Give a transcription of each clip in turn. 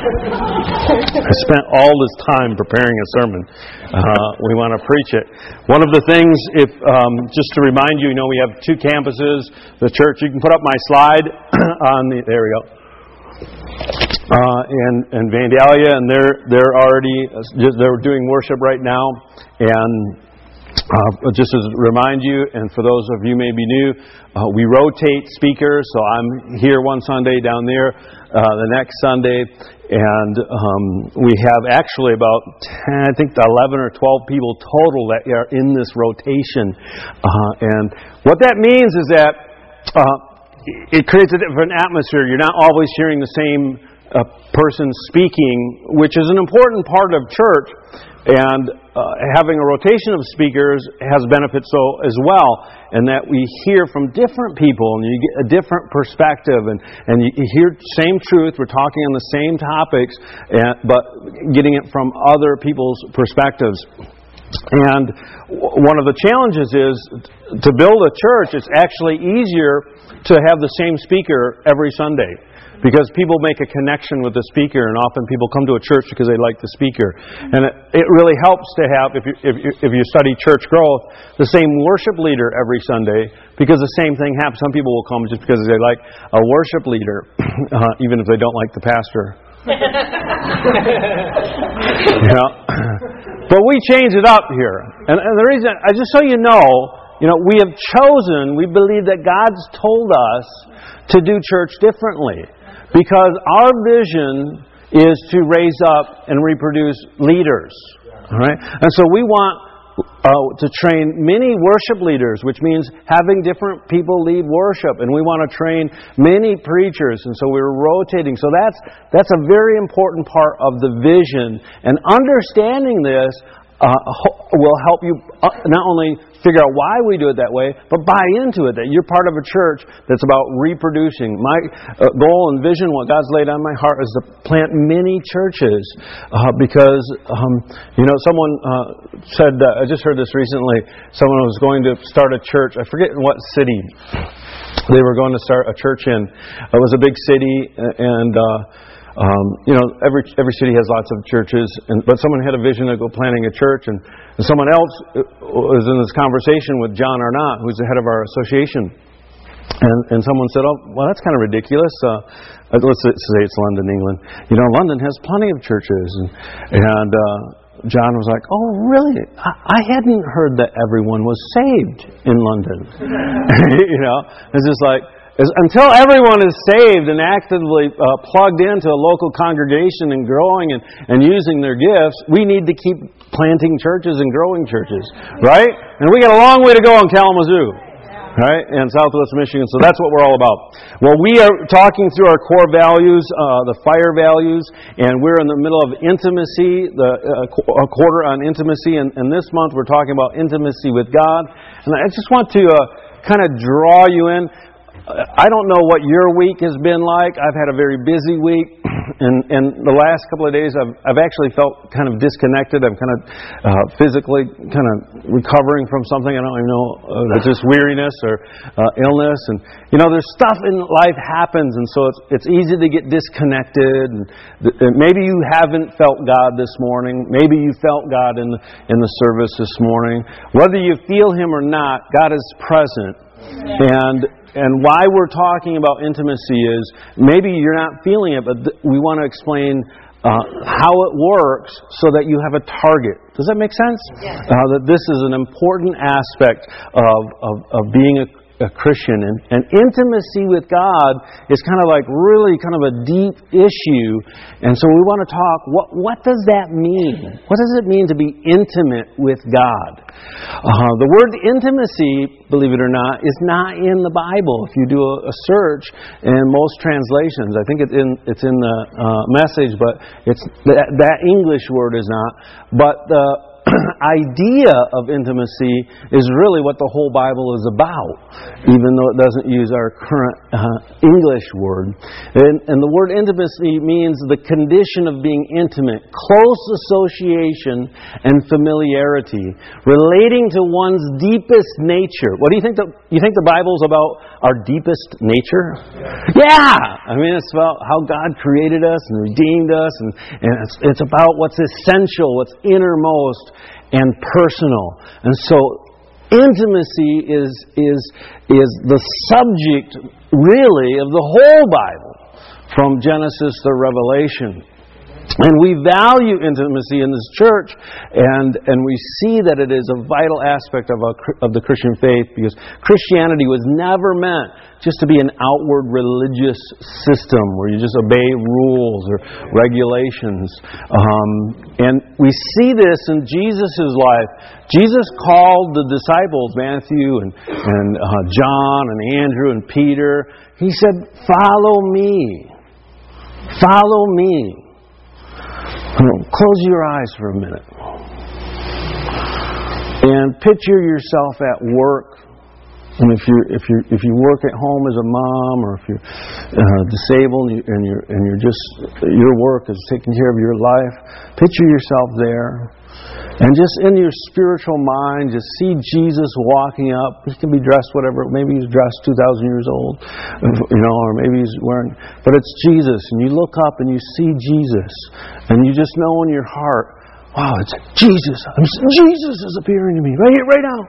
I spent all this time preparing a sermon. Uh, we want to preach it. One of the things, if um, just to remind you, you know, we have two campuses. The church. You can put up my slide on the. There we go. Uh, and and Vandalia, and they're they're already they're doing worship right now, and uh, just to remind you, and for those of you maybe new, uh, we rotate speakers. So I'm here one Sunday, down there uh, the next Sunday, and um, we have actually about 10, I think 11 or 12 people total that are in this rotation. Uh, and what that means is that uh, it creates a different atmosphere. You're not always hearing the same uh, person speaking, which is an important part of church. And uh, having a rotation of speakers has benefits so as well, and that we hear from different people and you get a different perspective, and, and you hear same truth. We're talking on the same topics, and, but getting it from other people's perspectives. And one of the challenges is to build a church. It's actually easier to have the same speaker every Sunday because people make a connection with the speaker, and often people come to a church because they like the speaker. And it, it really helps to have, if you, if, you, if you study church growth, the same worship leader every Sunday because the same thing happens. Some people will come just because they like a worship leader, uh, even if they don't like the pastor. you know? But we change it up here. And, and the reason, I just so you know, you know, we have chosen, we believe that God's told us to do church differently. Because our vision is to raise up and reproduce leaders. All right? And so we want uh, to train many worship leaders, which means having different people lead worship, and we want to train many preachers, and so we're rotating. So that's that's a very important part of the vision, and understanding this uh, will help you uh, not only figure out why we do it that way, but buy into it that you're part of a church that's about reproducing. My uh, goal and vision, what God's laid on my heart, is to plant many churches uh, because, um, you know, someone uh, said, I just heard this recently, someone was going to start a church, I forget in what city they were going to start a church in. It was a big city, and uh, um, you know, every every city has lots of churches, and, but someone had a vision of go planting a church, and, and someone else uh, was in this conversation with John Arnott, who's the head of our association, and and someone said, "Oh, well, that's kind of ridiculous." Uh, let's say it's London, England. You know, London has plenty of churches, and and uh, John was like, "Oh, really? I, I hadn't heard that everyone was saved in London." you know, it's just like until everyone is saved and actively uh, plugged into a local congregation and growing and, and using their gifts, we need to keep planting churches and growing churches, right? And we got a long way to go on Kalamazoo, right? And Southwest Michigan. So that's what we're all about. Well, we are talking through our core values, uh, the fire values, and we're in the middle of intimacy, the uh, quarter on intimacy. And, and, this month we're talking about intimacy with God. And I just want to uh, kind of draw you in. I don't know what your week has been like. I've had a very busy week, and, and the last couple of days I've, I've actually felt kind of disconnected. I'm kind of uh, physically kind of recovering from something. I don't even know, uh, it's just weariness or uh, illness. And, you know, there's stuff in life happens, and so it's, it's easy to get disconnected. And th- maybe you haven't felt God this morning. Maybe you felt God in the, in the service this morning. Whether you feel Him or not, God is present. And and why we're talking about intimacy is maybe you're not feeling it, but th- we want to explain uh, how it works so that you have a target. Does that make sense? Yes. Uh, that this is an important aspect of, of, of being a a Christian. And, and intimacy with God is kind of like really kind of a deep issue. And so we want to talk what, what does that mean? What does it mean to be intimate with God? Uh, the word intimacy, believe it or not, is not in the Bible. If you do a, a search in most translations, I think it's in, it's in the uh, message, but it's that, that English word is not. But the idea of intimacy is really what the whole Bible is about, even though it doesn't use our current uh, English word. And, and the word intimacy means the condition of being intimate, close association and familiarity, relating to one's deepest nature. What do you think? The, you think the Bible's about our deepest nature? Yeah! I mean, it's about how God created us and redeemed us, and, and it's, it's about what's essential, what's innermost and personal. And so intimacy is, is, is the subject, really, of the whole Bible, from Genesis to Revelation. And we value intimacy in this church, and, and we see that it is a vital aspect of, of the Christian faith because Christianity was never meant just to be an outward religious system where you just obey rules or regulations. Um, and we see this in Jesus' life. Jesus called the disciples, Matthew and, and uh, John and Andrew and Peter, he said, Follow me. Follow me. Close your eyes for a minute. And picture yourself at work. And if you if you if you work at home as a mom, or if you're uh, disabled and, you, and you're and you're just your work is taking care of your life, picture yourself there. And just in your spiritual mind, just see Jesus walking up. He can be dressed whatever. Maybe he's dressed 2,000 years old, you know, or maybe he's wearing. But it's Jesus. And you look up and you see Jesus. And you just know in your heart, wow, it's Jesus. I'm, Jesus is appearing to me right here, right now.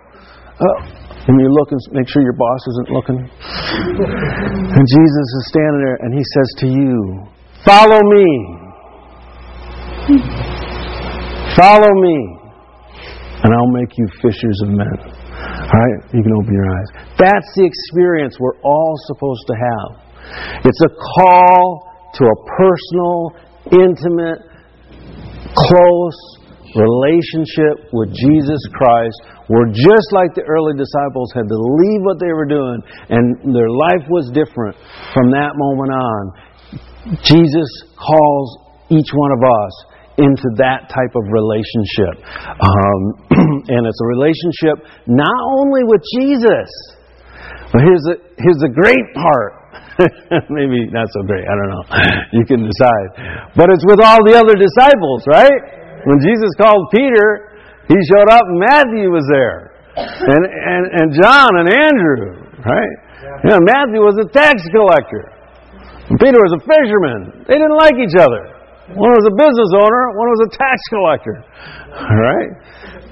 Uh, and you look and make sure your boss isn't looking. and Jesus is standing there and he says to you, Follow me. Follow me, and I'll make you fishers of men. All right? You can open your eyes. That's the experience we're all supposed to have. It's a call to a personal, intimate, close relationship with Jesus Christ, where just like the early disciples had to leave what they were doing and their life was different from that moment on, Jesus calls each one of us into that type of relationship. Um, and it's a relationship not only with Jesus, but here's the, here's the great part. Maybe not so great, I don't know. You can decide. But it's with all the other disciples, right? When Jesus called Peter, he showed up Matthew was there. And, and, and John and Andrew, right? You know, Matthew was a tax collector. Peter was a fisherman. They didn't like each other. One was a business owner, one was a tax collector. Right?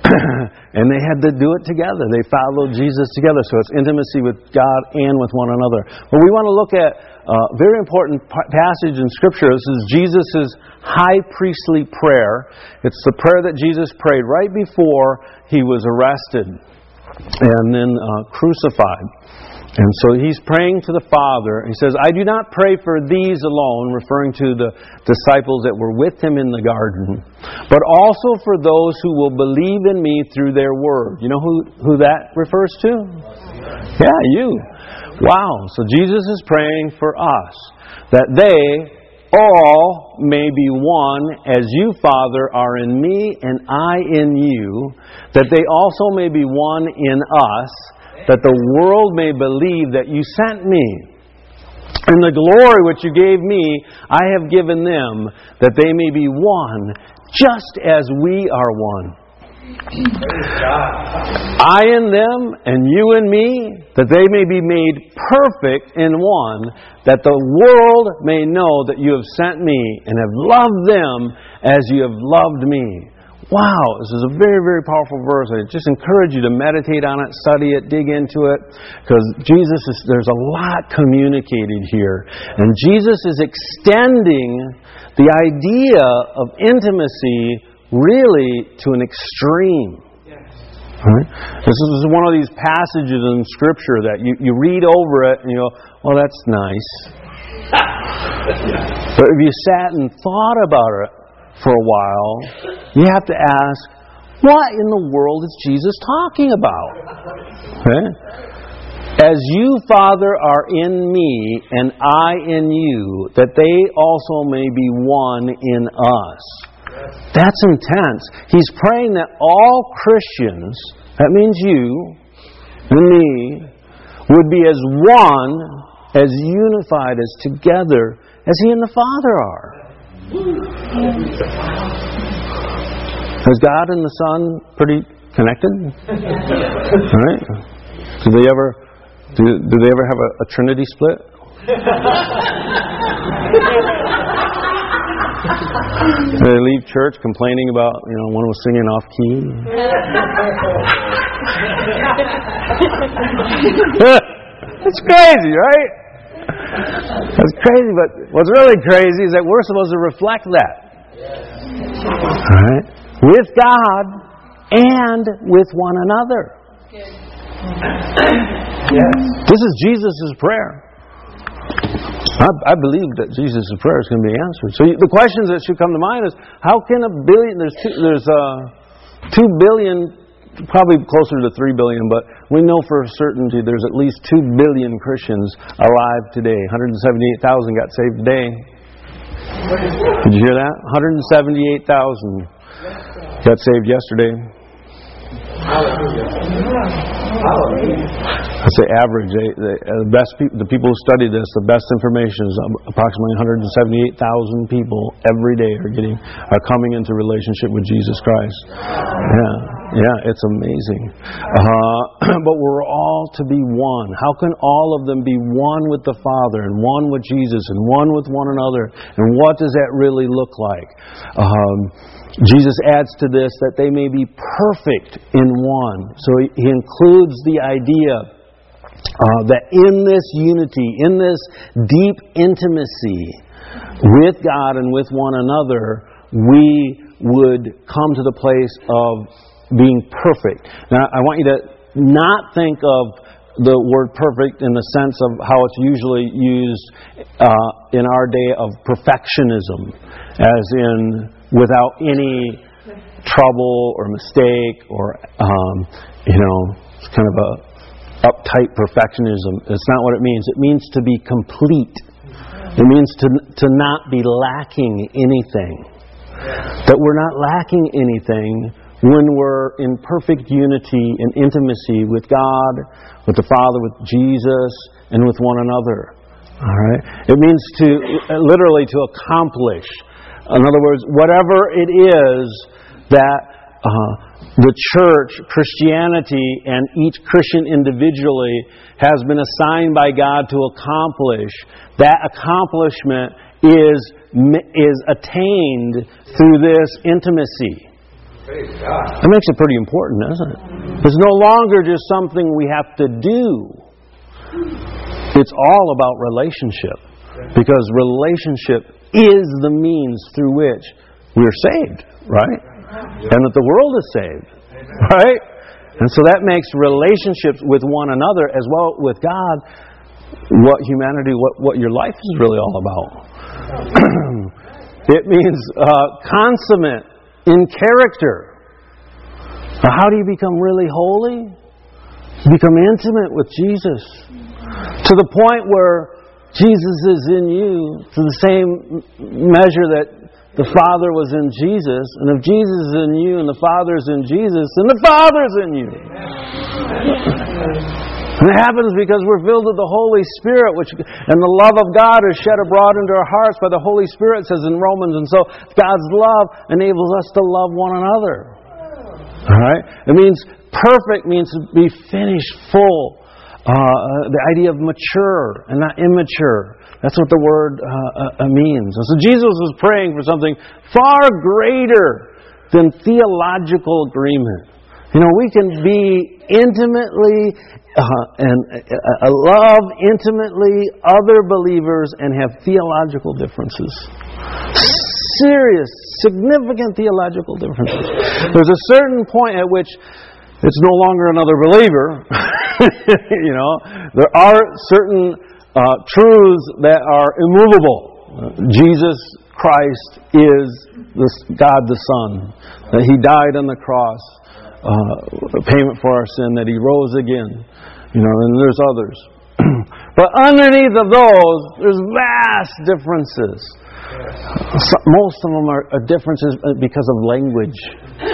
and they had to do it together. They followed Jesus together. So it's intimacy with God and with one another. But we want to look at a very important passage in Scripture. This is Jesus' high priestly prayer. It's the prayer that Jesus prayed right before he was arrested and then uh, crucified. And so he's praying to the Father. He says, I do not pray for these alone, referring to the disciples that were with him in the garden, but also for those who will believe in me through their word. You know who, who that refers to? Yeah, you. Wow. So Jesus is praying for us that they all may be one as you, Father, are in me and I in you, that they also may be one in us that the world may believe that you sent me. And the glory which you gave me, I have given them, that they may be one, just as we are one. I in them, and you in me, that they may be made perfect in one, that the world may know that you have sent me and have loved them as you have loved me. Wow, this is a very, very powerful verse. I just encourage you to meditate on it, study it, dig into it, because Jesus is, there's a lot communicated here. And Jesus is extending the idea of intimacy really to an extreme. Right? This is one of these passages in Scripture that you, you read over it and you go, well, that's nice. but if you sat and thought about it, for a while, you have to ask, what in the world is Jesus talking about? Okay? As you, Father, are in me and I in you, that they also may be one in us. That's intense. He's praying that all Christians, that means you and me, would be as one, as unified, as together as He and the Father are. Is God and the Son pretty connected? All right. Do they ever do, do they ever have a, a Trinity split? they leave church complaining about you know one was singing off key? That's crazy, right? That's crazy, but what's really crazy is that we're supposed to reflect that. All right? With God and with one another. Yes. This is Jesus' prayer. I, I, believe that Jesus' prayer is going to be answered. So the questions that should come to mind is how can a billion, there's two, there's uh, two billion probably closer to 3 billion, but we know for certainty there's at least 2 billion Christians alive today. 178,000 got saved today. Did you hear that? 178,000 got saved yesterday. I say average. They, they, uh, the best pe- the people who study this, the best information is approximately 178,000 people every day are getting are coming into relationship with Jesus Christ. Yeah. Yeah, it's amazing. Uh, but we're all to be one. How can all of them be one with the Father and one with Jesus and one with one another? And what does that really look like? Um, Jesus adds to this that they may be perfect in one. So he, includes the idea uh, that in this unity, in this deep intimacy with God and with one another, we would come to the place of being perfect. Now, I want you to not think of the word perfect in the sense of how it's usually used uh, in our day of perfectionism, as in without any trouble or mistake or, um, you know, it's kind of a uptight perfectionism. It's not what it means. It means to be complete. It means to, to not be lacking anything. That we're not lacking anything when we're in perfect unity and intimacy with God, with the Father, with Jesus, and with one another. All right? It means to literally to accomplish. In other words, whatever it is that uh, the church, Christianity, and each Christian individually has been assigned by God to accomplish, that accomplishment is, is attained through this intimacy. That makes it pretty important, doesn't it? It's no longer just something we have to do. It's all about relationship. Because relationship is the means through which we're saved, right? And that the world is saved, right? And so that makes relationships with one another as well with God what humanity, what, what your life is really all about. it means uh, consummate in character. Now, how do you become really holy? You become intimate with Jesus to the point where Jesus is in you to the same measure that the Father was in Jesus. And if Jesus is in you and the Father is in Jesus, then the Father is in you. And it happens because we're filled with the Holy Spirit, which and the love of God is shed abroad into our hearts by the Holy Spirit, says in Romans. And so God's love enables us to love one another. All right? It means perfect means to be finished, full. Uh, the idea of mature and not immature. That's what the word uh, uh, means. And so Jesus was praying for something far greater than theological agreement. You know, we can be intimately uh, and uh, love intimately other believers and have theological differences. Serious, significant theological differences. There's a certain point at which it's no longer another believer. you know, there are certain uh, truths that are immovable. Jesus Christ is the, God the Son. That He died on the cross uh, payment for our sin, that He rose again. You know, and there's others. but underneath of those, there's vast differences. most of them are, are differences because of language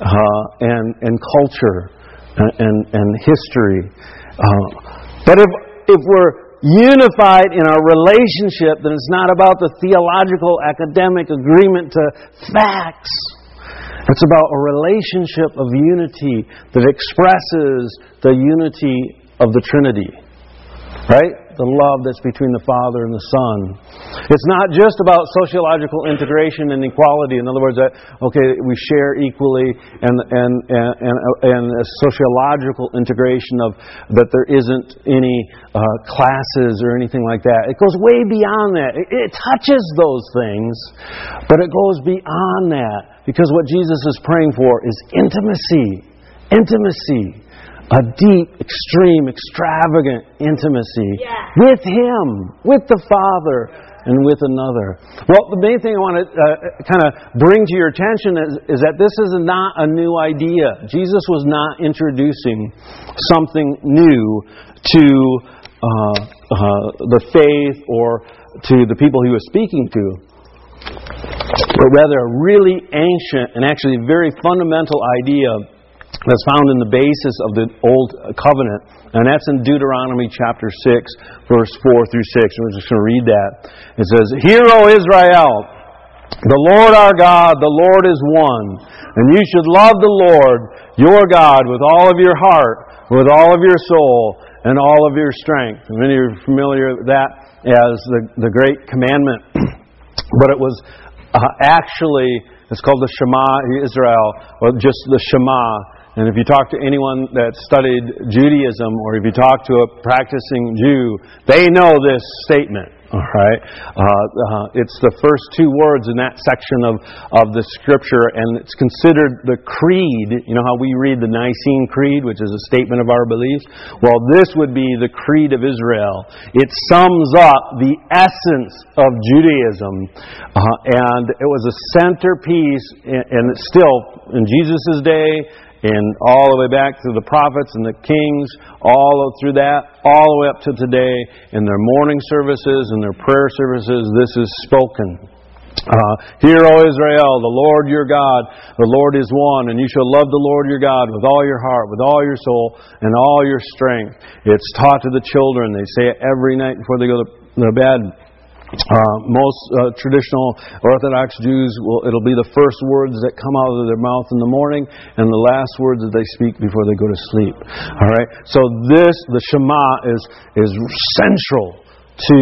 uh, and, and culture and, and, and history. Uh, but if, if we're unified in our relationship, then it's not about the theological academic agreement to facts. It's about a relationship of unity that expresses the unity of the Trinity. Right? the love that's between the Father and the Son. It's not just about sociological integration and equality. In other words, that, okay, we share equally and, and, and, and, and a sociological integration of that there isn't any uh, classes or anything like that. It goes way beyond that. It, it touches those things, but it goes beyond that because what Jesus is praying for is intimacy. Intimacy a deep, extreme, extravagant intimacy yeah. with Him, with the Father, and with another. Well, the main thing I want to uh, kind of bring to your attention is, is that this is not a new idea. Jesus was not introducing something new to uh, uh, the faith or to the people he was speaking to but rather a really ancient and actually very fundamental idea that's found in the basis of the Old Covenant, and that's in Deuteronomy chapter 6, verse 4 through 6. And we're just going to read that. It says, Hear, O Israel, the Lord our God, the Lord is one, and you should love the Lord your God with all of your heart, with all of your soul, and all of your strength. And many are familiar with that as the, the great commandment. but it was uh, actually, it's called the Shema Israel, or just the Shema and if you talk to anyone that studied Judaism or if you talk to a practicing Jew, they know this statement. All right, uh, uh, it's the first two words in that section of, of the scripture, and it's considered the creed. You know how we read the Nicene Creed, which is a statement of our beliefs? Well, this would be the creed of Israel. It sums up the essence of Judaism, uh, and it was a centerpiece, and still in Jesus' day, and all the way back to the prophets and the kings, all through that, all the way up to today, in their morning services and their prayer services, this is spoken. Uh, Hear, O Israel, the Lord your God, the Lord is one, and you shall love the Lord your God with all your heart, with all your soul, and all your strength. It's taught to the children. They say it every night before they go to bed. Uh, most uh, traditional Orthodox Jews will it'll be the first words that come out of their mouth in the morning and the last words that they speak before they go to sleep. All right. So this the Shema is is central to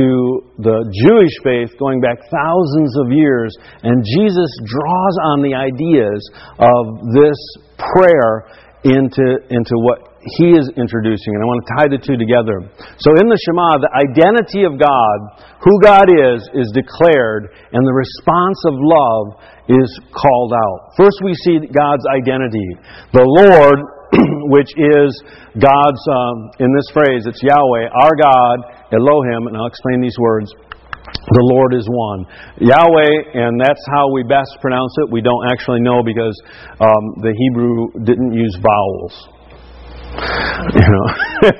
the Jewish faith going back thousands of years and Jesus draws on the ideas of this prayer into into what he is introducing, and I want to tie the two together. So in the Shema, the identity of God, who God is, is declared, and the response of love is called out. First, we see God's identity. The Lord, which is God's, um, in this phrase, it's Yahweh, our God, Elohim, and I'll explain these words. The Lord is one. Yahweh, and that's how we best pronounce it. We don't actually know because um, the Hebrew didn't use vowels you know.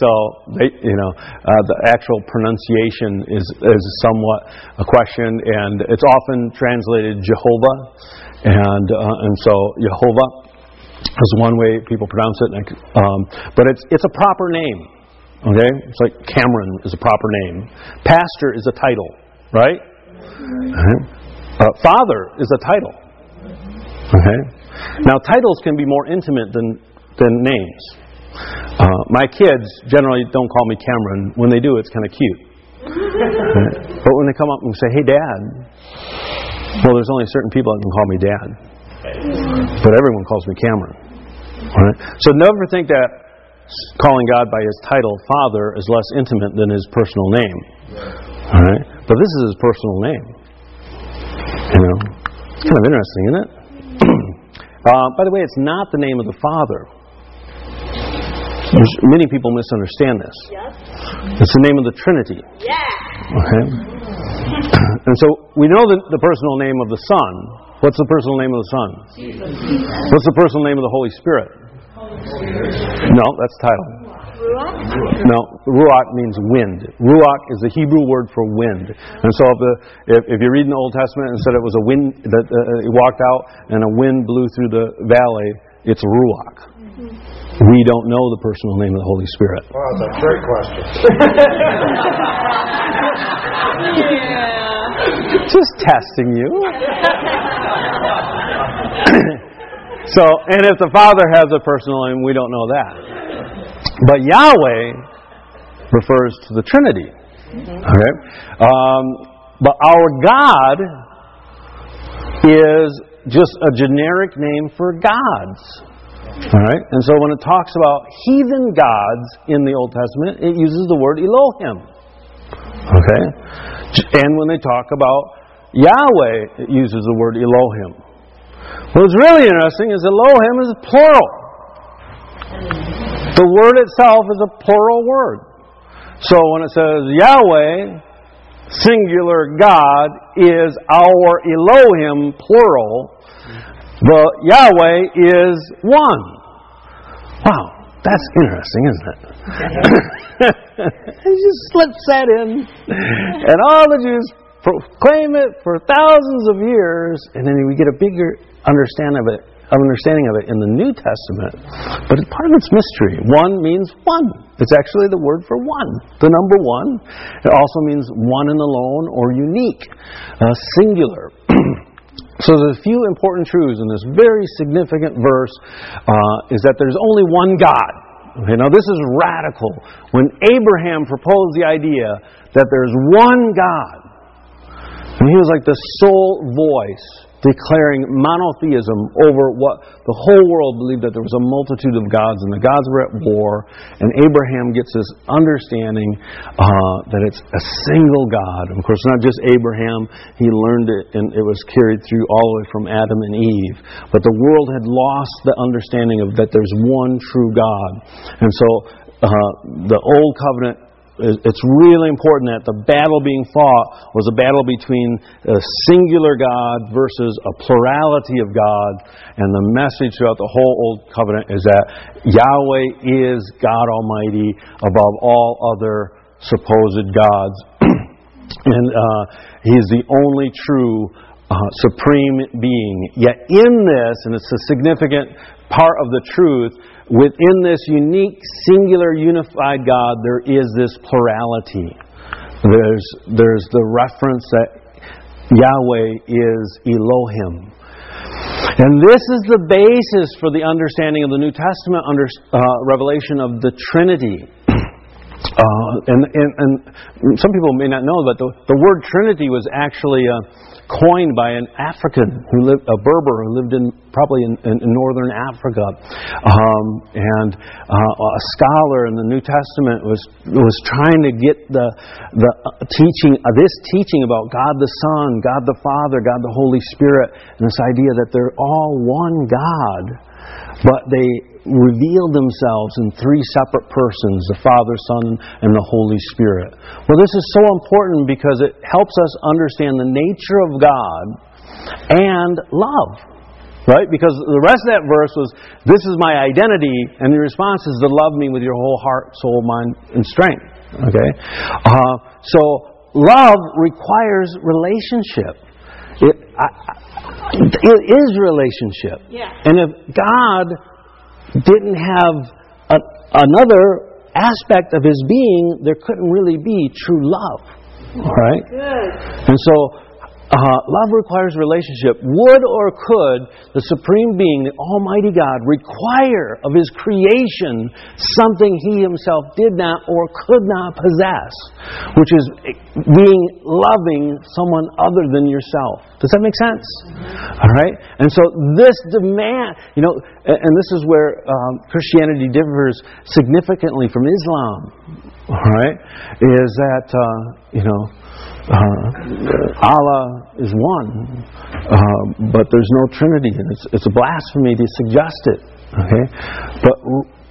so they, you know, uh, the actual pronunciation is is somewhat a question, and it's often translated Jehovah, and uh, and so Jehovah is one way people pronounce it, um, but it's it's a proper name. Okay, it's like Cameron is a proper name. Pastor is a title, right? Uh-huh. Uh, father is a title. Okay. Now, titles can be more intimate than, than names. Uh, my kids generally don't call me Cameron. When they do, it's kind of cute. but when they come up and say, hey, Dad, well, there's only certain people that can call me Dad. But everyone calls me Cameron. So never think that calling God by his title, Father, is less intimate than his personal name. All right? But this is his personal name. You know? It's kind of interesting, isn't it? Uh, by the way, it's not the name of the Father. There's, many people misunderstand this. Yep. It's the name of the Trinity. Yeah. Okay. and so we know the, the personal name of the Son. What's the personal name of the Son? Jesus. What's the personal name of the Holy Spirit? Holy Spirit. No, that's title. No, ruach means wind. Ruach is the Hebrew word for wind. And so if, the, if, if you read in the Old Testament and said it was a wind that uh, he walked out and a wind blew through the valley, it's ruach. We don't know the personal name of the Holy Spirit. Wow, that's a great question. Yeah. Just testing you. so, and if the Father has a personal name, we don't know that. But Yahweh refers to the Trinity. Okay? Um, but our God is just a generic name for gods. All right? And so when it talks about heathen gods in the Old Testament, it uses the word Elohim. Okay? And when they talk about Yahweh, it uses the word Elohim. What's really interesting is Elohim is plural. The word itself is a plural word. So when it says Yahweh, singular God, is our Elohim, plural, the Yahweh is one. Wow, that's interesting, isn't it? it just slips that in. And all the Jews proclaim it for thousands of years, and then we get a bigger understanding of it, understanding of it in the New Testament. But it's part of its mystery. One means one. It's actually the word for one, the number one. It also means one and alone or unique, uh, singular. So there's a few important truths in this very significant verse uh, is that there's only one God. Okay, now this is radical. When Abraham proposed the idea that there's one God, and he was like the sole voice declaring monotheism over what the whole world believed that there was a multitude of gods and the gods were at war. And Abraham gets this understanding uh, that it's a single God. Of course, not just Abraham, he learned it and it was carried through all the way from Adam and Eve. But the world had lost the understanding of that there's one true God. And so uh, the Old Covenant it's really important that the battle being fought was a battle between a singular God versus a plurality of God. And the message throughout the whole Old Covenant is that Yahweh is God Almighty above all other supposed gods. and uh, He is the only true uh, supreme being. Yet in this, and it's a significant part of the truth, within this unique, singular, unified God, there is this plurality. There's, there's the reference that Yahweh is Elohim. And this is the basis for the understanding of the New Testament under, uh, revelation of the Trinity. Uh, and, and, and some people may not know, but the, the word Trinity was actually uh, coined by an African who lived, a Berber who lived in probably in, in, northern Africa, um, and uh, a scholar in the New Testament was was trying to get the the teaching uh, this teaching about God the Son, God the Father, God the Holy Spirit, and this idea that they're all one God, but they reveal themselves in three separate persons the Father, Son, and the Holy Spirit. Well, this is so important because it helps us understand the nature of God and love. Right? Because the rest of that verse was, This is my identity, and the response is to love me with your whole heart, soul, mind, and strength. Okay? Uh, so, love requires relationship. It, I, it is relationship. Yeah. And if God didn't have a, another aspect of his being, there couldn't really be true love. All right? Good. And so, uh, love requires relationship. Would or could the Supreme Being, the Almighty God, require of His creation something He Himself did not or could not possess, which is being loving someone other than yourself? Does that make sense? All right? And so this demand, you know, and this is where um, Christianity differs significantly from Islam, all right, is that, uh, you know, uh, Allah is one, uh, but there's no Trinity, and it's, it's a blasphemy to suggest it. Okay, but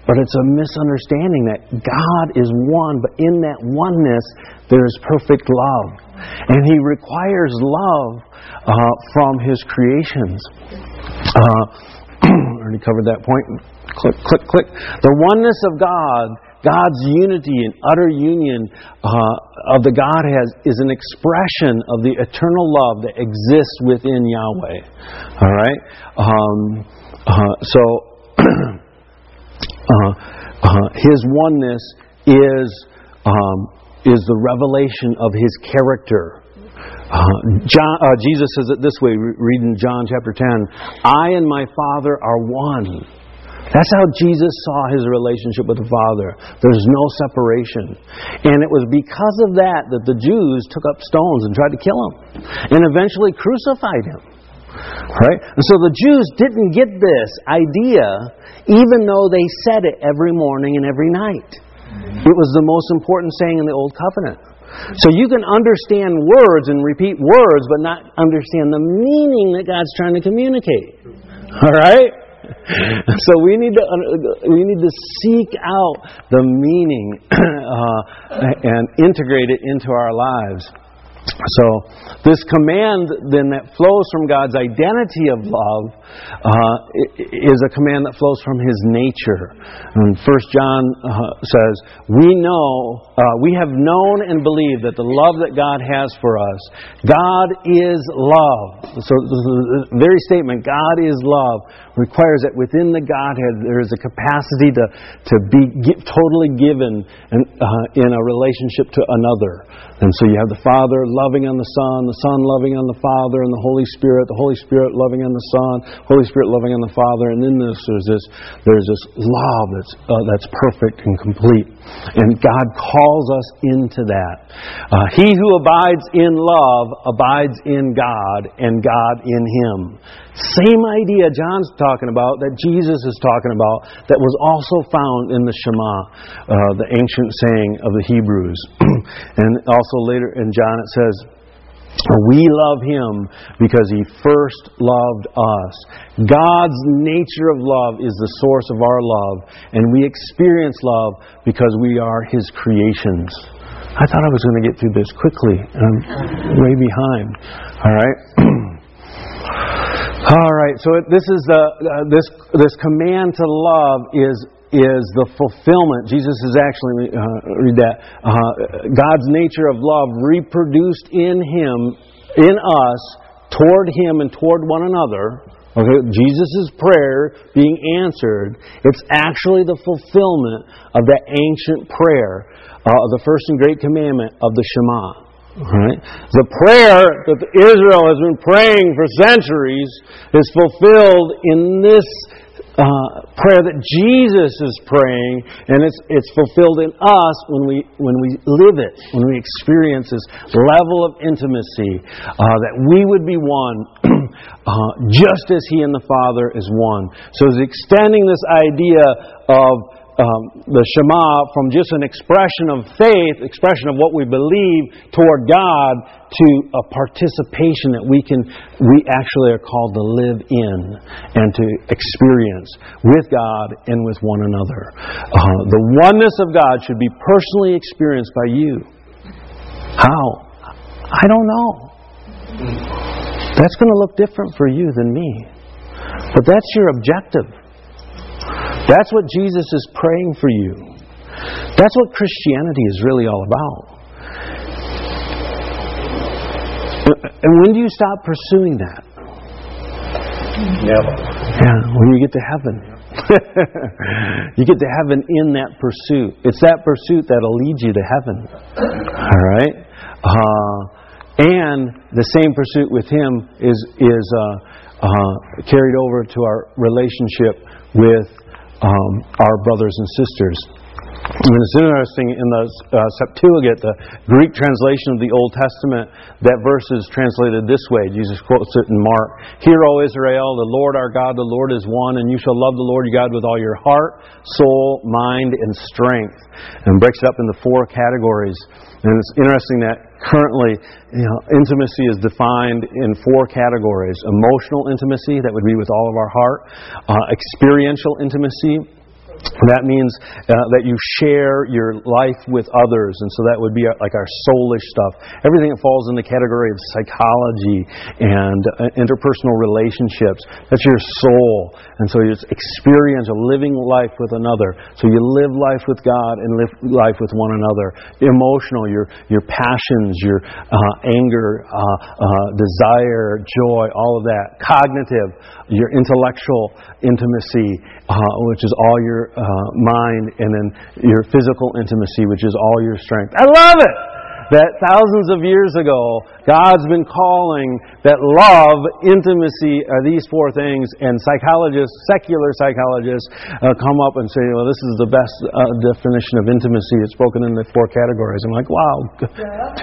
but it's a misunderstanding that God is one, but in that oneness there is perfect love, and He requires love uh, from His creations. Uh, already covered that point. Click, click, click. The oneness of God God's unity and utter union uh, of the Godhead is an expression of the eternal love that exists within Yahweh. All right? Um, uh, so, uh, uh, His oneness is, um, is the revelation of His character. Uh, John, uh, Jesus says it this way, read in John chapter 10 I and my Father are one. That's how Jesus saw his relationship with the Father. There's no separation. And it was because of that that the Jews took up stones and tried to kill him and eventually crucified him. Right? And so the Jews didn't get this idea even though they said it every morning and every night. It was the most important saying in the Old Covenant. So you can understand words and repeat words, but not understand the meaning that God's trying to communicate. All right? So we need to we need to seek out the meaning uh, and integrate it into our lives. So, this command then that flows from God's identity of love uh, is a command that flows from His nature. And First John uh, says, "We know, uh, we have known and believed that the love that God has for us, God is love." So, the very statement, "God is love," requires that within the Godhead there is a capacity to to be totally given in, uh, in a relationship to another. And so you have the Father loving on the Son, the Son loving on the Father, and the Holy Spirit, the Holy Spirit loving on the Son, Holy Spirit loving on the Father, and in this there's this there's this love that's uh, that's perfect and complete. And God calls us into that. Uh, he who abides in love abides in God, and God in him. Same idea John's talking about that Jesus is talking about that was also found in the Shema, uh, the ancient saying of the Hebrews. and also later in John it says, we love him because he first loved us. God's nature of love is the source of our love, and we experience love because we are his creations. I thought I was going to get through this quickly, I'm way behind. All right. All right, so this is the uh, this this command to love is is the fulfillment. Jesus is actually uh, read that uh, God's nature of love reproduced in Him, in us, toward Him and toward one another. Okay, Jesus' prayer being answered, it's actually the fulfillment of that ancient prayer, uh, the first and great commandment of the Shema. Right? The prayer that Israel has been praying for centuries is fulfilled in this uh, prayer that Jesus is praying, and it's, it's fulfilled in us when we, when we live it, when we experience this level of intimacy, uh, that we would be one, uh, just as He and the Father is one. So it's extending this idea of um, the Shema from just an expression of faith, expression of what we believe toward God, to a participation that we can, we actually are called to live in and to experience with God and with one another. Uh, the oneness of God should be personally experienced by you. How? I don't know. That's going to look different for you than me. But that's your objective. That's what Jesus is praying for you. That's what Christianity is really all about. And when do you stop pursuing that? Never. Yeah, when you get to heaven. you get to heaven in that pursuit. It's that pursuit that'll lead you to heaven. All right? Uh, and the same pursuit with Him is, is uh, uh, carried over to our relationship with um, our brothers and sisters. And it's interesting in the uh, Septuagint, the Greek translation of the Old Testament, that verse is translated this way. Jesus quotes it in Mark Hear, O Israel, the Lord our God, the Lord is one, and you shall love the Lord your God with all your heart, soul, mind, and strength. And breaks it up into four categories. And it's interesting that currently, you know, intimacy is defined in four categories emotional intimacy, that would be with all of our heart, uh, experiential intimacy, That means uh, that you share your life with others, and so that would be our, like our soulish stuff. Everything that falls in the category of psychology and uh, interpersonal relationships. That's your soul, and so you experience a living life with another. So you live life with God and live life with one another. Emotional, your your passions, your uh, anger, uh, uh, desire, joy, all of that. Cognitive, your intellectual intimacy, uh, which is all your uh, mind, and then your physical intimacy, which is all your strength. I love it! That thousands of years ago, God's been calling that love, intimacy are these four things, and psychologists, secular psychologists, uh, come up and say, well, this is the best uh, definition of intimacy. It's broken into four categories. I'm like, wow.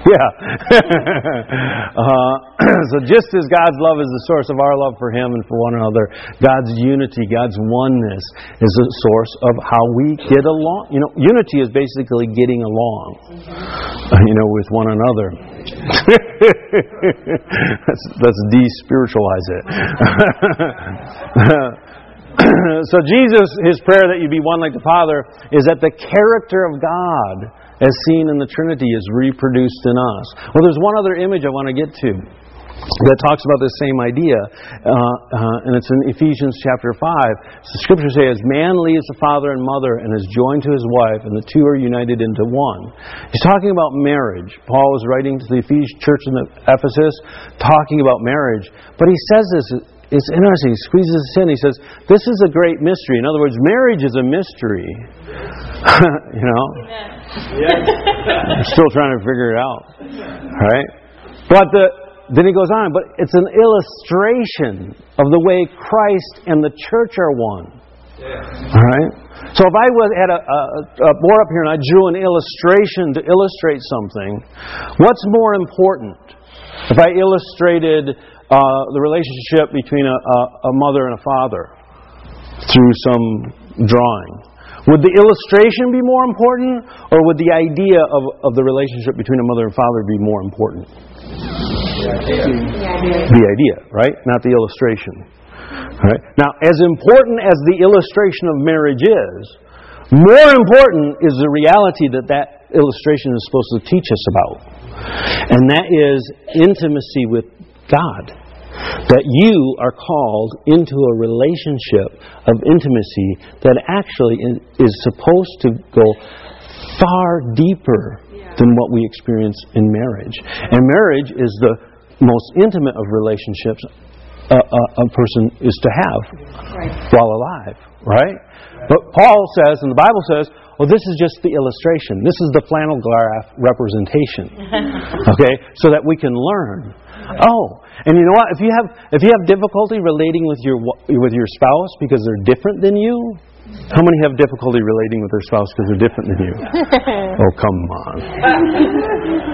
Yeah. uh, so just as God's love is the source of our love for Him and for one another, God's unity, God's oneness is the source of how we get along. You know, unity is basically getting along, you know, with one another. let's, de-spiritualize it. so Jesus, his prayer that you be one like the Father, is that the character of God, as seen in the Trinity, is reproduced in us. Well, there's one other image I want to get to that talks about this same idea, uh, uh, and it's in Ephesians chapter 5. The scripture says, Man leaves the father and mother and is joined to his wife, and the two are united into one. He's talking about marriage. Paul was writing to the Ephesian church in Ephesus, talking about marriage. But he says this, it's interesting. He squeezes this in. He says, This is a great mystery. In other words, marriage is a mystery. you know? Yeah. I'm still trying to figure it out. Right? But the then he goes on, but it's an illustration of the way Christ and the church are one. Yeah. All right? So if I was at a, a, a board up here and I drew an illustration to illustrate something, what's more important? If I illustrated uh, the relationship between a, a mother and a father through some drawing, would the illustration be more important, or would the idea of, of the relationship between a mother and father be more important? The idea. right? Not the illustration. Right? Now, as important as the illustration of marriage is, more important is the reality that that illustration is supposed to teach us about. And that is intimacy with God. That you are called into a relationship of intimacy that actually is supposed to go far deeper than what we experience in marriage. And marriage is the most intimate of relationships a, a, a person is to have right. while alive, right? But Paul says, and the Bible says, well, this is just the illustration. This is the flannel graph representation, okay, so that we can learn. Oh, and you know what? If you have if you have difficulty relating with your with your spouse because they're different than you, how many have difficulty relating with their spouse because they're different than you? oh, come on.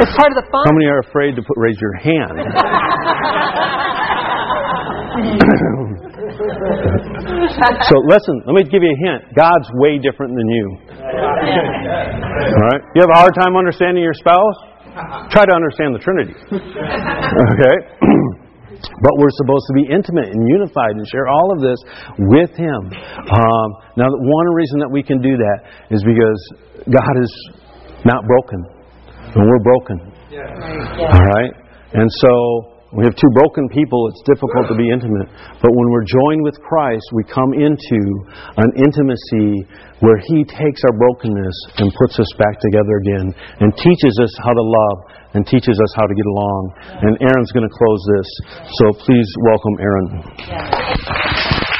It's part of the fun. How many are afraid to put, raise your hand? so listen, let me give you a hint. God's way different than you. All right? You have a hard time understanding your spouse? Try to understand the Trinity. Okay? But we're supposed to be intimate and unified and share all of this with Him. Um, now, one reason that we can do that is because God is not broken, and we're broken. All right? And so we have two broken people, it's difficult to be intimate. But when we're joined with Christ, we come into an intimacy where He takes our brokenness and puts us back together again and teaches us how to love and teaches us how to get along. And Aaron's going to close this, so please welcome Aaron.